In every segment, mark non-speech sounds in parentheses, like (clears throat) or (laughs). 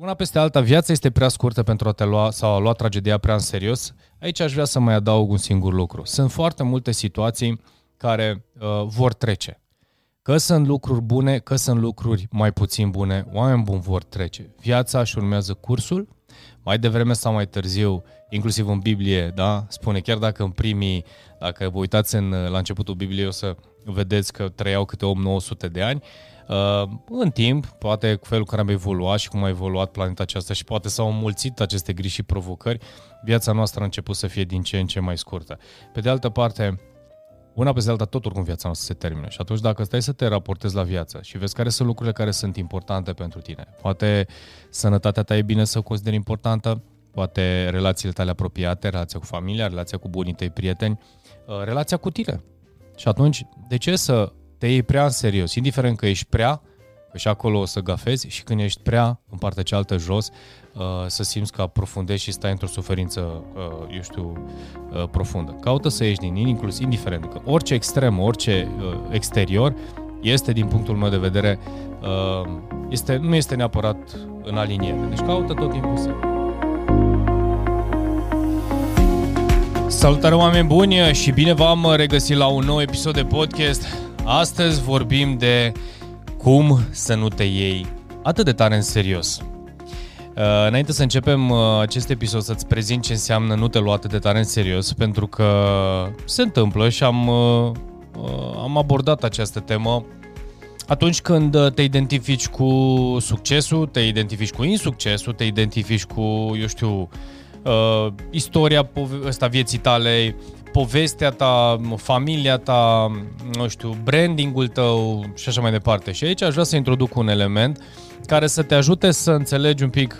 Una peste alta, viața este prea scurtă pentru a te lua sau a lua tragedia prea în serios. Aici aș vrea să mai adaug un singur lucru. Sunt foarte multe situații care uh, vor trece. Că sunt lucruri bune, că sunt lucruri mai puțin bune, oameni buni vor trece. Viața își urmează cursul, mai devreme sau mai târziu, inclusiv în Biblie, da, spune, chiar dacă în primii, dacă vă uitați în, la începutul Bibliei, o să vedeți că trăiau câte 8-900 de ani, Uh, în timp, poate cu felul care am evoluat și cum a evoluat planeta aceasta și poate s-au înmulțit aceste griji și provocări, viața noastră a început să fie din ce în ce mai scurtă. Pe de altă parte, una pe alta, tot oricum viața noastră se termină. Și atunci dacă stai să te raportezi la viață și vezi care sunt lucrurile care sunt importante pentru tine, poate sănătatea ta e bine să o consideri importantă, poate relațiile tale apropiate, relația cu familia, relația cu bunii tăi prieteni, uh, relația cu tine. Și atunci, de ce să te iei prea în serios, indiferent că ești prea, că și acolo o să gafezi și când ești prea în partea cealaltă jos, uh, să simți că aprofundezi și stai într-o suferință, uh, eu știu, uh, profundă. Caută să ieși din inclusiv, indiferent că orice extrem, orice exterior este, din punctul meu de vedere, este, nu este neapărat în aliniere. Deci caută tot timpul să... Salutare oameni buni și bine v-am regăsit la un nou episod de podcast. Astăzi vorbim de cum să nu te iei atât de tare în serios. Uh, înainte să începem uh, acest episod, să-ți prezint ce înseamnă nu te lua atât de tare în serios, pentru că se întâmplă și am, uh, am abordat această temă atunci când te identifici cu succesul, te identifici cu insuccesul, te identifici cu, eu știu, uh, istoria ăsta vieții tale, povestea ta, familia ta, nu știu, brandingul tău și așa mai departe. Și aici aș vrea să introduc un element care să te ajute să înțelegi un pic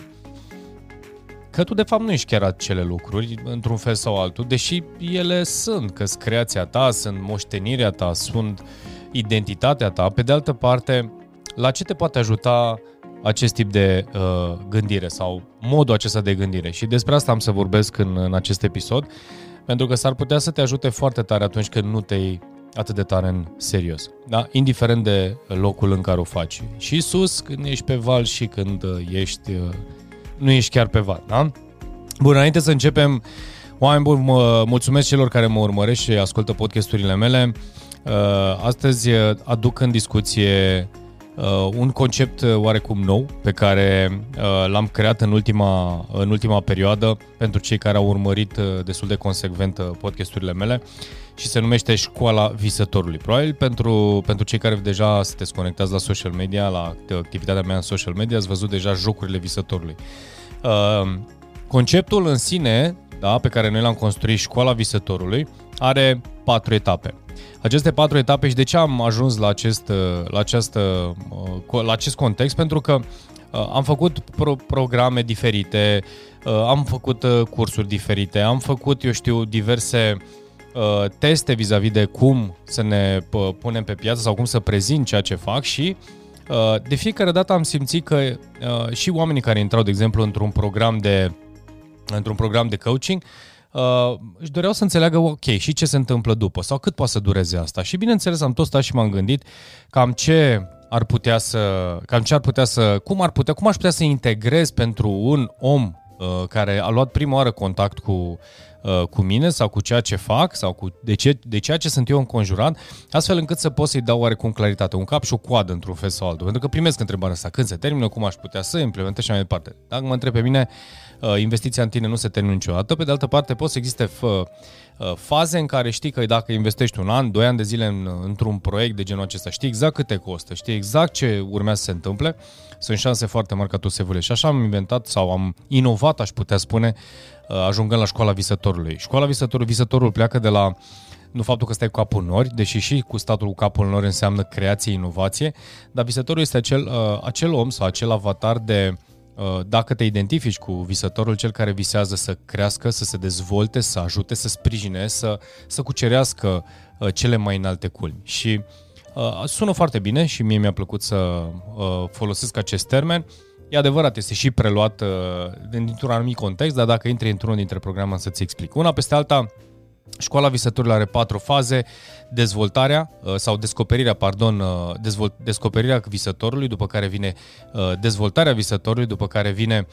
că tu de fapt nu ești chiar acele lucruri, într-un fel sau altul, deși ele sunt, că sunt creația ta, sunt moștenirea ta, sunt identitatea ta. Pe de altă parte, la ce te poate ajuta acest tip de uh, gândire sau modul acesta de gândire? Și despre asta am să vorbesc în, în acest episod. Pentru că s-ar putea să te ajute foarte tare atunci când nu te iei atât de tare în serios. Da? Indiferent de locul în care o faci. Și sus, când ești pe val și când uh, ești, uh, nu ești chiar pe val. Da? Bun, înainte să începem, oameni buni, mă mulțumesc celor care mă urmăresc și ascultă podcasturile mele. Uh, astăzi aduc în discuție uh, un concept uh, oarecum nou pe care uh, l-am creat în ultima, în ultima perioadă pentru cei care au urmărit uh, destul de consecvent uh, podcasturile mele și se numește Școala Visătorului. Probabil pentru, pentru cei care deja sunteți conectați la social media, la activitatea mea în social media, ați văzut deja jocurile Visătorului. Uh, conceptul în sine, da, pe care noi l-am construit, Școala Visătorului, are patru etape. Aceste patru etape și de ce am ajuns la acest, la această, la acest context? Pentru că uh, am făcut pro- programe diferite, uh, am făcut uh, cursuri diferite, am făcut, eu știu, diverse teste vis-a-vis de cum să ne punem pe piață sau cum să prezint ceea ce fac și de fiecare dată am simțit că și oamenii care intrau, de exemplu, într-un program de într-un program de coaching, uh, își doreau să înțeleagă, ok, și ce se întâmplă după sau cât poate să dureze asta. Și bineînțeles am tot stat și m-am gândit cam ce ar putea să, cam ce ar putea să, cum ar putea, cum aș putea să integrez pentru un om uh, care a luat prima oară contact cu uh, cu mine sau cu ceea ce fac sau cu de, ce, de ceea ce sunt eu înconjurat, astfel încât să pot să-i dau oarecum claritate, un cap și o coadă într-un fel sau altul. Pentru că primesc întrebarea asta, când se termină, cum aș putea să implementez și mai departe. Dacă mă întreb pe mine, Uh, investiția în tine nu se termină niciodată. Pe de altă parte, pot să existe f- uh, faze în care știi că dacă investești un an, doi ani de zile în, într-un proiect de genul acesta, știi exact cât te costă, știi exact ce urmează să se întâmple, sunt șanse foarte mari ca tu să evoluezi. Și așa am inventat sau am inovat, aș putea spune, uh, ajungând la școala visătorului. Școala visătorului, visătorul pleacă de la nu faptul că stai cu capul în nori, deși și cu statul cu capul în nori înseamnă creație, inovație, dar visătorul este acel, uh, acel om sau acel avatar de Uh, dacă te identifici cu visătorul, cel care visează să crească, să se dezvolte, să ajute, să sprijine, să, să cucerească uh, cele mai înalte culmi. Și uh, sună foarte bine și mie mi-a plăcut să uh, folosesc acest termen. E adevărat, este și preluat uh, dintr-un anumit context, dar dacă intri într-unul dintre programe să-ți explic. Una peste alta, Școala visătorilor are patru faze, dezvoltarea uh, sau descoperirea, pardon, uh, dezvol- descoperirea visătorului, după care vine uh, dezvoltarea visătorului, după care vine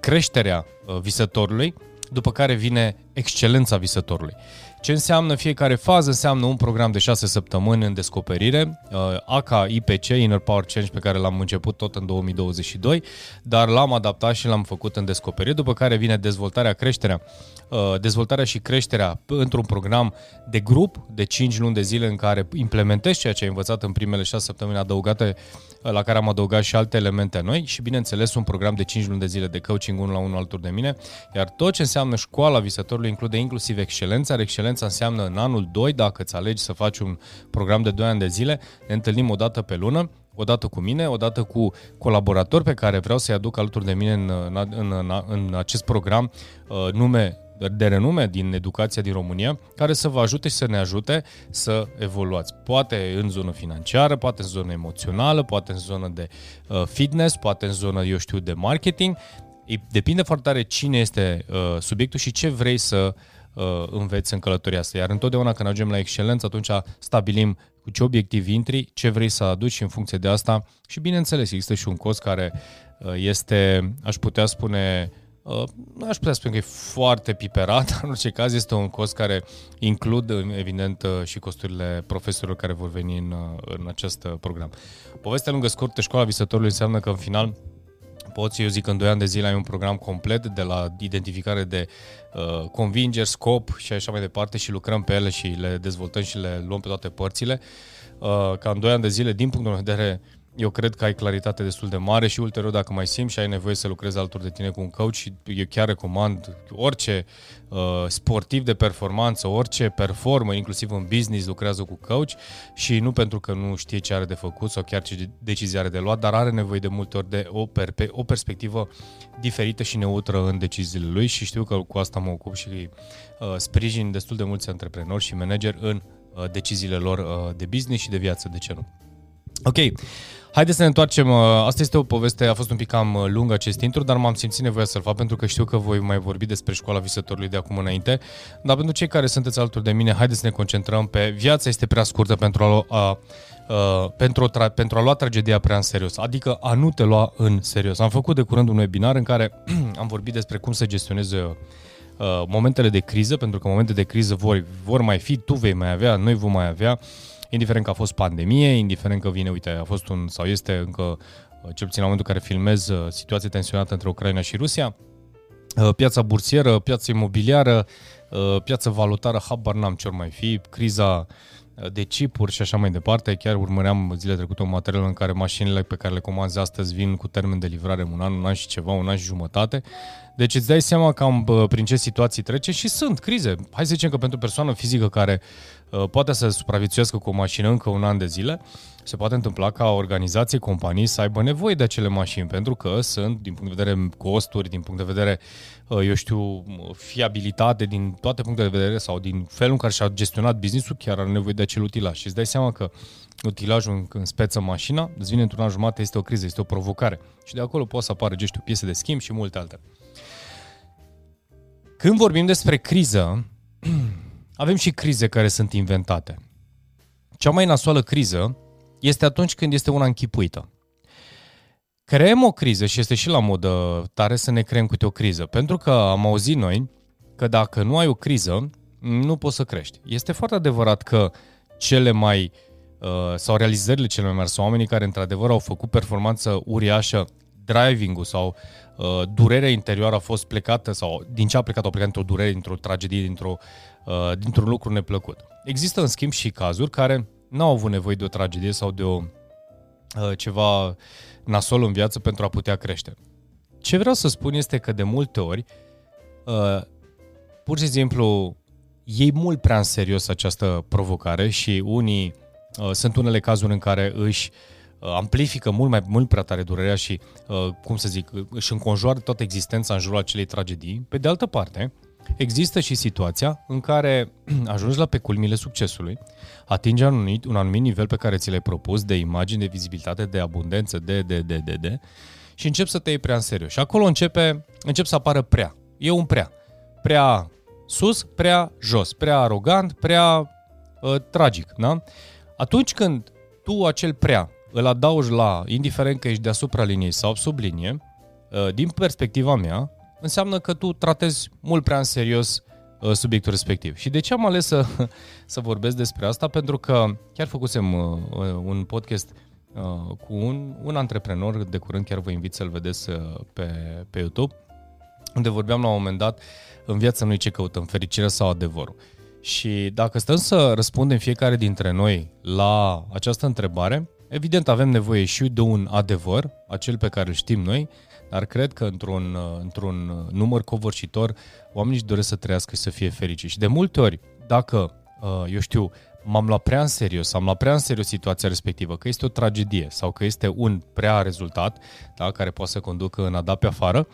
creșterea visătorului, după care vine excelența visătorului. Ce înseamnă fiecare fază? Înseamnă un program de 6 săptămâni în descoperire, ACA IPC, Inner Power Change, pe care l-am început tot în 2022, dar l-am adaptat și l-am făcut în descoperire, după care vine dezvoltarea, creșterea, dezvoltarea și creșterea într-un program de grup de 5 luni de zile în care implementezi ceea ce ai învățat în primele 6 săptămâni adăugate, la care am adăugat și alte elemente noi și, bineînțeles, un program de 5 luni de zile de coaching unul la unul alături de mine, iar tot ce înseamnă școala visătorului include inclusiv excelența, excelența Excelența înseamnă în anul 2, dacă îți alegi să faci un program de 2 ani de zile, ne întâlnim o dată pe lună, o dată cu mine, o dată cu colaboratori pe care vreau să-i aduc alături de mine în, în, în, în acest program, uh, nume de renume din educația din România, care să vă ajute și să ne ajute să evoluați. Poate în zonă financiară, poate în zonă emoțională, poate în zonă de uh, fitness, poate în zonă, eu știu, de marketing. Depinde foarte tare cine este uh, subiectul și ce vrei să uh, înveți în călătoria asta. Iar întotdeauna când ajungem la excelență, atunci stabilim cu ce obiectiv intri, ce vrei să aduci și în funcție de asta. Și bineînțeles, există și un cost care uh, este, aș putea spune, uh, nu aș putea spune că e foarte piperat, (laughs) în orice caz este un cost care includ, evident, uh, și costurile profesorilor care vor veni în, uh, în acest program. Povestea lungă scurtă, școala visătorului înseamnă că în final poți, eu zic, în 2 ani de zile ai un program complet de la identificare de uh, convingeri, scop și așa mai departe și lucrăm pe ele și le dezvoltăm și le luăm pe toate părțile. Uh, ca în 2 ani de zile, din punctul meu de vedere, eu cred că ai claritate destul de mare și ulterior dacă mai simți și ai nevoie să lucrezi alături de tine cu un coach și eu chiar recomand orice uh, sportiv de performanță, orice performer, inclusiv în business, lucrează cu coach și nu pentru că nu știe ce are de făcut sau chiar ce decizie are de luat, dar are nevoie de multe ori de o, per- o perspectivă diferită și neutră în deciziile lui și știu că cu asta mă ocup și uh, sprijin destul de mulți antreprenori și manageri în uh, deciziile lor uh, de business și de viață, de ce nu. Ok, Haideți să ne întoarcem. Uh, asta este o poveste, a fost un pic cam uh, lung acest intro, dar m-am simțit nevoia să-l fac pentru că știu că voi mai vorbi despre școala visătorului de acum înainte. Dar pentru cei care sunteți alături de mine, haideți să ne concentrăm pe viața este prea scurtă pentru a, a, a, pentru, a, pentru a lua tragedia prea în serios, adică a nu te lua în serios. Am făcut de curând un webinar în care (clears throat) am vorbit despre cum să gestioneze uh, momentele de criză, pentru că momente de criză vor, vor mai fi, tu vei mai avea, noi vom mai avea indiferent că a fost pandemie, indiferent că vine, uite, a fost un, sau este încă, uh, cel puțin la momentul în care filmez, uh, situație tensionată între Ucraina și Rusia, uh, piața bursieră, piața imobiliară, piața valutară, habar n-am ce mai fi, criza de chipuri și așa mai departe. Chiar urmăream zile trecute un material în care mașinile pe care le comanzi astăzi vin cu termen de livrare un an, un an și ceva, un an și jumătate. Deci îți dai seama cam prin ce situații trece și sunt crize. Hai să zicem că pentru o persoană fizică care uh, poate să supraviețuiască cu o mașină încă un an de zile, se poate întâmpla ca organizații, companii să aibă nevoie de acele mașini, pentru că sunt, din punct de vedere costuri, din punct de vedere, uh, eu știu, fiabilitate, din toate punctele de vedere sau din felul în care și-a gestionat business-ul, chiar are nevoie de acel utilaj. Și îți dai seama că utilajul când speță mașina, îți vine într-un an jumate, este o criză, este o provocare. Și de acolo poate să apară, ce știu, piese de schimb și multe altele. Când vorbim despre criză, (clears throat) avem și crize care sunt inventate. Cea mai nasoală criză este atunci când este una închipuită. Creăm o criză și este și la modă tare să ne creăm câte o criză, pentru că am auzit noi că dacă nu ai o criză, nu poți să crești. Este foarte adevărat că cele mai uh, sau realizările cele mai mari sau oamenii care într-adevăr au făcut performanță uriașă, driving-ul sau uh, durerea interioară a fost plecată sau din ce a plecat, au plecat într-o durere, dintr-o tragedie, dintr-o, uh, dintr-un lucru neplăcut. Există în schimb și cazuri care n-au avut nevoie de o tragedie sau de o uh, ceva nasol în viață pentru a putea crește. Ce vreau să spun este că de multe ori uh, pur și simplu iei mult prea în serios această provocare și unii uh, sunt unele cazuri în care își uh, Uh, amplifică mult mai mult prea tare durerea și, uh, cum să zic, își înconjoară toată existența în jurul acelei tragedii. Pe de altă parte, există și situația în care (clears throat) ajungi la pe culmile succesului, atingi un anumit, un anumit nivel pe care ți l-ai propus de imagine, de vizibilitate, de abundență, de, de, de, de, de, și încep să te iei prea în serios. Și acolo începe, încep să apară prea. E un prea. Prea sus, prea jos, prea arogant, prea uh, tragic. Da? Atunci când tu acel prea îl adaugi la, indiferent că ești deasupra liniei sau sub linie, uh, din perspectiva mea, înseamnă că tu tratezi mult prea în serios uh, subiectul respectiv. Și de ce am ales să, (laughs) să vorbesc despre asta? Pentru că chiar făcusem uh, un podcast cu un, un antreprenor, de curând chiar vă invit să-l vedeți pe, pe YouTube, unde vorbeam la un moment dat, în viața noi ce căutăm, fericirea sau adevărul. Și dacă stăm să răspundem fiecare dintre noi la această întrebare, evident avem nevoie și de un adevăr, acel pe care îl știm noi, dar cred că într-un, într-un număr covârșitor oamenii își doresc să trăiască și să fie fericiți. Și de multe ori, dacă, uh, eu știu, m-am luat prea în serios, am luat prea în serios situația respectivă, că este o tragedie sau că este un prea rezultat da, care poate să conducă în a da pe afară,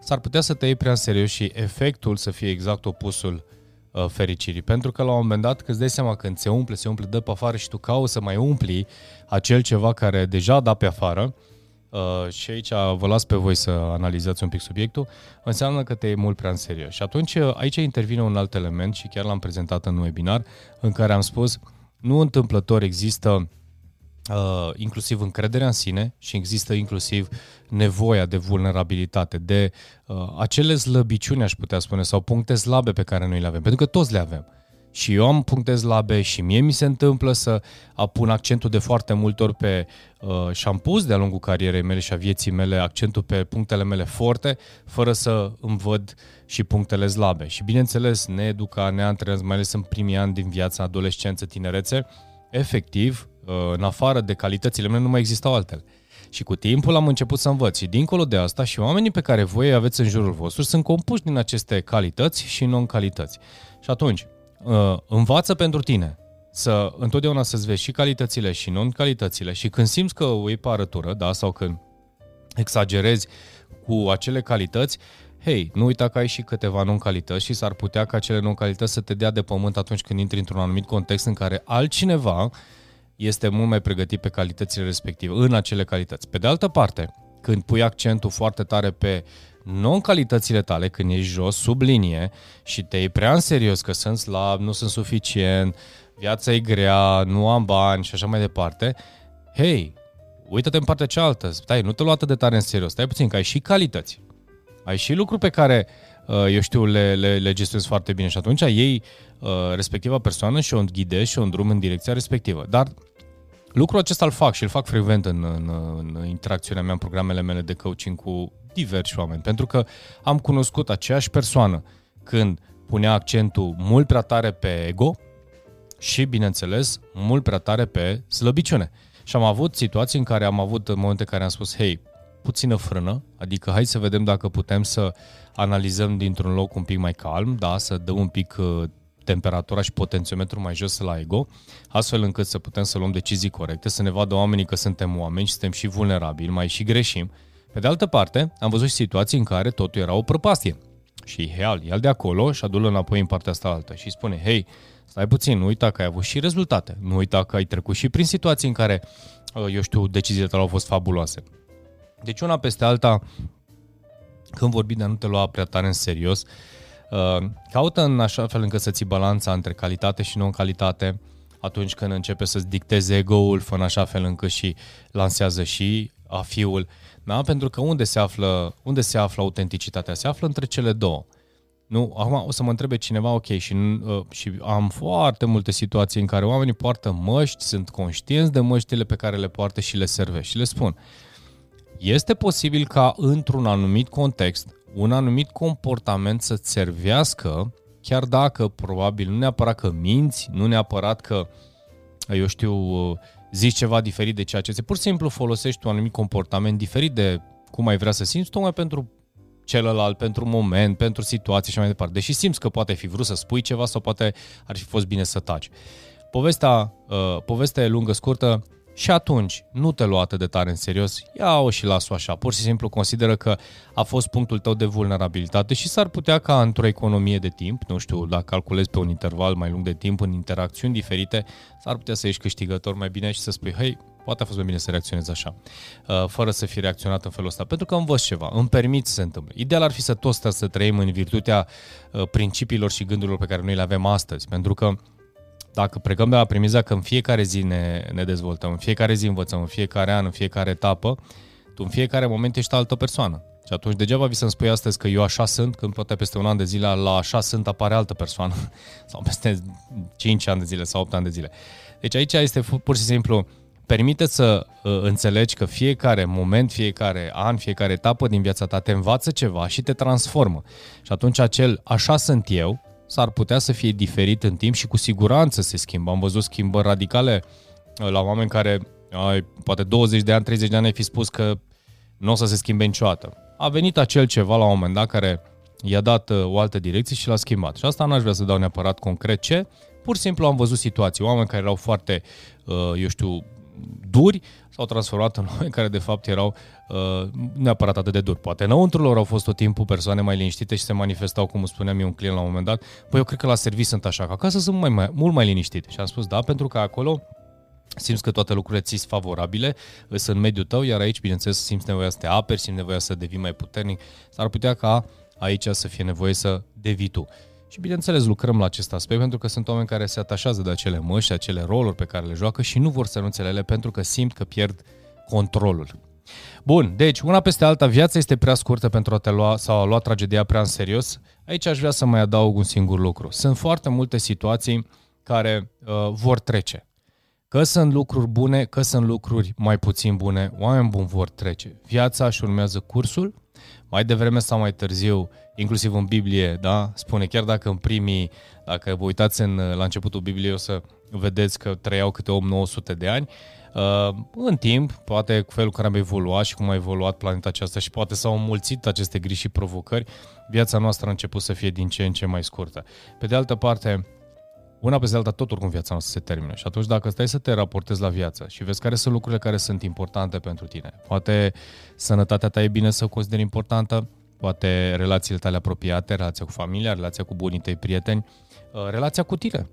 s-ar putea să te iei prea în serios și efectul să fie exact opusul uh, fericirii. Pentru că la un moment dat, când îți dai seama când se umple, se umple, dă pe afară și tu cauți să mai umpli acel ceva care deja da pe afară, uh, și aici vă las pe voi să analizați un pic subiectul, înseamnă că te iei mult prea în serios. Și atunci uh, aici intervine un alt element și chiar l-am prezentat în webinar, în care am spus, nu întâmplător există uh, inclusiv încrederea în sine și există inclusiv nevoia de vulnerabilitate, de uh, acele slăbiciuni, aș putea spune, sau puncte slabe pe care noi le avem, pentru că toți le avem. Și eu am puncte slabe și mie mi se întâmplă să apun accentul de foarte multe ori pe uh, și am pus de-a lungul carierei mele și a vieții mele accentul pe punctele mele forte, fără să îmi văd și punctele slabe. Și bineînțeles, ne educa, ne antrenează, mai ales în primii ani din viața, adolescență, tinerețe, efectiv, uh, în afară de calitățile mele, nu mai existau altele. Și cu timpul am început să învăț. Și dincolo de asta, și oamenii pe care voi aveți în jurul vostru sunt compuși din aceste calități și non-calități. Și atunci, uh, învață pentru tine să întotdeauna să-ți vezi și calitățile și non-calitățile și când simți că o iei pe arătură, da, sau când exagerezi cu acele calități, hei, nu uita că ai și câteva non-calități și s-ar putea ca acele non-calități să te dea de pământ atunci când intri într-un anumit context în care altcineva este mult mai pregătit pe calitățile respective, în acele calități. Pe de altă parte, când pui accentul foarte tare pe non-calitățile tale, când ești jos, sub linie și te iei prea în serios că sunt slab, nu sunt suficient, viața e grea, nu am bani și așa mai departe, hei, uită-te în partea cealaltă, stai, nu te lua atât de tare în serios, stai puțin, că ai și calități. Ai și lucruri pe care, uh, eu știu, le, le, le gestionezi foarte bine și atunci ei uh, respectiva persoană și o ghidezi și o drum în direcția respectivă. Dar lucrul acesta îl fac și îl fac frecvent în, în, în interacțiunea mea, în programele mele de coaching cu diversi oameni, pentru că am cunoscut aceeași persoană când punea accentul mult prea tare pe ego și, bineînțeles, mult prea tare pe slăbiciune. Și am avut situații în care am avut momente în care am spus, hei, puțină frână, adică hai să vedem dacă putem să analizăm dintr-un loc un pic mai calm, da, să dăm un pic uh, temperatura și potențiometrul mai jos la ego, astfel încât să putem să luăm decizii corecte, să ne vadă oamenii că suntem oameni și suntem și vulnerabili, mai și greșim. Pe de altă parte, am văzut și situații în care totul era o prăpastie. Și heal, ia de acolo și adu-l înapoi în partea asta altă și spune, hei, stai puțin, nu uita că ai avut și rezultate, nu uita că ai trecut și prin situații în care, uh, eu știu, deciziile tale au fost fabuloase. Deci una peste alta, când vorbi de a nu te lua prea tare în serios, uh, caută în așa fel încât să ții balanța între calitate și non-calitate atunci când începe să-ți dicteze ego-ul, fă în așa fel încât și lansează și a fiul. Da? Pentru că unde se află, unde se află autenticitatea? Se află între cele două. Nu, acum o să mă întrebe cineva, ok, și, uh, și am foarte multe situații în care oamenii poartă măști, sunt conștienți de măștile pe care le poartă și le servește și le spun. Este posibil ca într-un anumit context, un anumit comportament să-ți servească, chiar dacă probabil nu neapărat că minți, nu neapărat că, eu știu, zici ceva diferit de ceea ce se pur și simplu folosești un anumit comportament diferit de cum ai vrea să simți, tocmai pentru celălalt, pentru moment, pentru situație și mai departe. Deși simți că poate fi vrut să spui ceva sau poate ar fi fost bine să taci. Povestea, uh, povestea e lungă, scurtă, și atunci nu te lua atât de tare în serios, ia-o și las-o așa. Pur și simplu consideră că a fost punctul tău de vulnerabilitate și s-ar putea ca într-o economie de timp, nu știu, dacă calculezi pe un interval mai lung de timp în interacțiuni diferite, s-ar putea să ieși câștigător mai bine și să spui, hei, poate a fost mai bine să reacționez așa, uh, fără să fi reacționat în felul ăsta, pentru că învăț ceva, îmi permit să se întâmple. Ideal ar fi să toți să trăim în virtutea uh, principiilor și gândurilor pe care noi le avem astăzi, pentru că dacă plecăm de la premiza că în fiecare zi ne, ne dezvoltăm, în fiecare zi învățăm, în fiecare an, în fiecare etapă, tu în fiecare moment ești altă persoană. Și atunci degeaba vi să-mi spui astăzi că eu așa sunt, când poate peste un an de zile la așa sunt apare altă persoană. (laughs) sau peste 5 ani de zile sau 8 ani de zile. Deci aici este pur și simplu permite să uh, înțelegi că fiecare moment, fiecare an, fiecare etapă din viața ta te învață ceva și te transformă. Și atunci acel așa sunt eu s-ar putea să fie diferit în timp și cu siguranță se schimbă. Am văzut schimbări radicale uh, la oameni care ai, poate 20 de ani, 30 de ani ai fi spus că nu o să se schimbe niciodată. A venit acel ceva la un moment dat care i-a dat uh, o altă direcție și l-a schimbat. Și asta n-aș vrea să dau neapărat concret ce, pur și simplu am văzut situații, oameni care erau foarte, uh, eu știu, duri s-au transformat în oameni care de fapt erau uh, neapărat atât de duri. Poate înăuntru lor au fost tot timpul persoane mai liniștite și se manifestau, cum spuneam eu un client la un moment dat, păi eu cred că la serviciu sunt așa, că acasă sunt mai, mai, mult mai liniștit. Și am spus da, pentru că acolo simți că toate lucrurile ți sunt favorabile, sunt în mediul tău, iar aici, bineînțeles, simți nevoia să te aperi, simți nevoia să devii mai puternic. S-ar putea ca aici să fie nevoie să devii tu. Și bineînțeles lucrăm la acest aspect pentru că sunt oameni care se atașează de acele măști, acele roluri pe care le joacă și nu vor să renunțe ele pentru că simt că pierd controlul. Bun, deci una peste alta, viața este prea scurtă pentru a te lua sau a lua tragedia prea în serios. Aici aș vrea să mai adaug un singur lucru. Sunt foarte multe situații care uh, vor trece. Că sunt lucruri bune, că sunt lucruri mai puțin bune, oameni buni vor trece. Viața își urmează cursul, mai devreme sau mai târziu, inclusiv în Biblie, da, spune, chiar dacă în primii, dacă vă uitați în, la începutul Bibliei, o să vedeți că trăiau câte 8-900 de ani, Uh, în timp, poate cu felul care am evoluat și cum a evoluat planeta aceasta și poate s-au înmulțit aceste griji și provocări, viața noastră a început să fie din ce în ce mai scurtă. Pe de altă parte, una peste alta, tot oricum viața noastră se termină. Și atunci dacă stai să te raportezi la viață și vezi care sunt lucrurile care sunt importante pentru tine, poate sănătatea ta e bine să o consideri importantă, poate relațiile tale apropiate, relația cu familia, relația cu bunii tăi prieteni, uh, relația cu tine.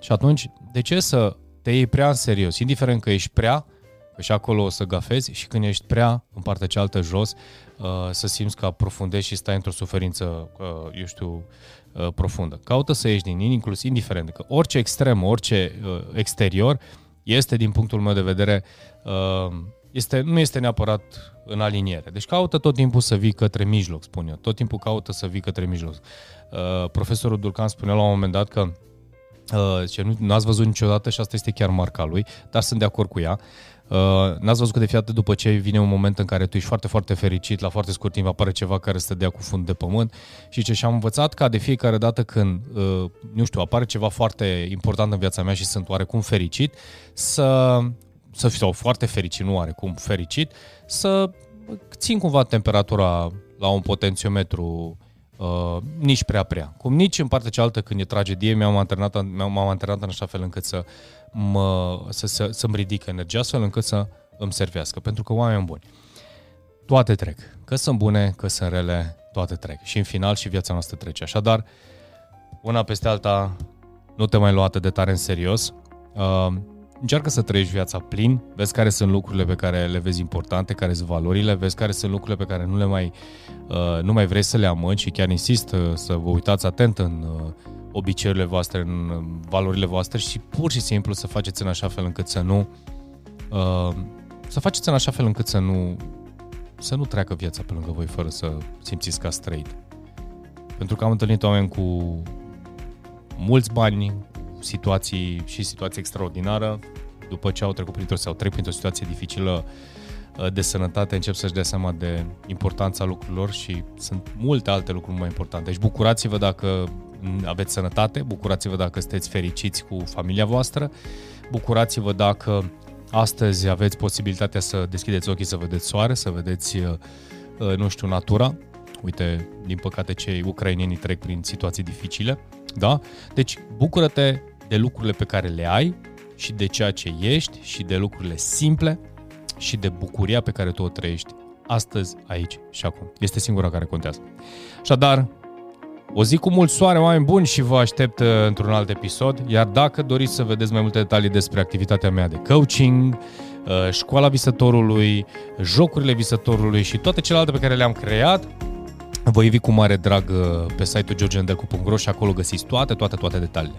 Și atunci, de ce să te iei prea în serios, indiferent că ești prea, că și acolo o să gafezi și când ești prea în partea cealaltă jos, uh, să simți că aprofundezi și stai într-o suferință, uh, eu știu, uh, profundă. Caută să ieși din inclusiv indiferent, că orice extrem, orice exterior este, din punctul meu de vedere, este, nu este neapărat în aliniere. Deci caută tot timpul să vii către mijloc, spun eu. Tot timpul caută să vii către mijloc. Profesorul Durcan spunea la un moment dat că Uh, ce nu ați văzut niciodată și asta este chiar marca lui, dar sunt de acord cu ea. Uh, n-ați văzut că de fiată după ce vine un moment în care tu ești foarte, foarte fericit, la foarte scurt timp apare ceva care să te dea cu fund de pământ? Și ce și-am învățat ca de fiecare dată când, uh, nu știu, apare ceva foarte important în viața mea și sunt oarecum fericit, să, să fiu foarte fericit, nu oarecum fericit, să țin cumva temperatura la un potențiometru Uh, nici prea prea. Cum nici în partea cealaltă când e tragedie mi-am antrenat, m-am antrenat în așa fel încât să mă, să, să, să-mi ridic energia astfel încât să îmi servească. Pentru că oameni buni, toate trec. Că sunt bune, că sunt rele, toate trec. Și în final și viața noastră trece. Așadar, una peste alta, nu te mai lua atât de tare în serios. Uh, încearcă să trăiești viața plin, vezi care sunt lucrurile pe care le vezi importante, care sunt valorile, vezi care sunt lucrurile pe care nu le mai, uh, nu mai vrei să le amânci și chiar insist uh, să vă uitați atent în uh, obiceiurile voastre, în uh, valorile voastre și pur și simplu să faceți în așa fel încât să nu uh, să faceți în așa fel încât să nu să nu treacă viața pe lângă voi fără să simțiți că ați trăit. Pentru că am întâlnit oameni cu mulți bani, situații și situații extraordinară, după ce au trecut printr-o sau trec printr-o situație dificilă uh, de sănătate, încep să-și dea seama de importanța lucrurilor și sunt multe alte lucruri mai importante. Deci bucurați-vă dacă aveți sănătate, bucurați-vă dacă sunteți fericiți cu familia voastră, bucurați-vă dacă astăzi aveți posibilitatea să deschideți ochii, să vedeți soare, să vedeți, uh, uh, nu știu, natura. Uite, din păcate cei ucrainenii trec prin situații dificile, da? Deci bucură-te de lucrurile pe care le ai și de ceea ce ești și de lucrurile simple și de bucuria pe care tu o trăiești astăzi, aici și acum. Este singura care contează. Așadar, o zi cu mult soare, oameni buni și vă aștept uh, într-un alt episod, iar dacă doriți să vedeți mai multe detalii despre activitatea mea de coaching, uh, școala visătorului, jocurile visătorului și toate celelalte pe care le-am creat, vă invit cu mare drag uh, pe site-ul georgeandelcu.ro și acolo găsiți toate, toate, toate detaliile.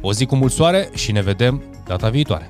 O zi cu mult soare și ne vedem data viitoare!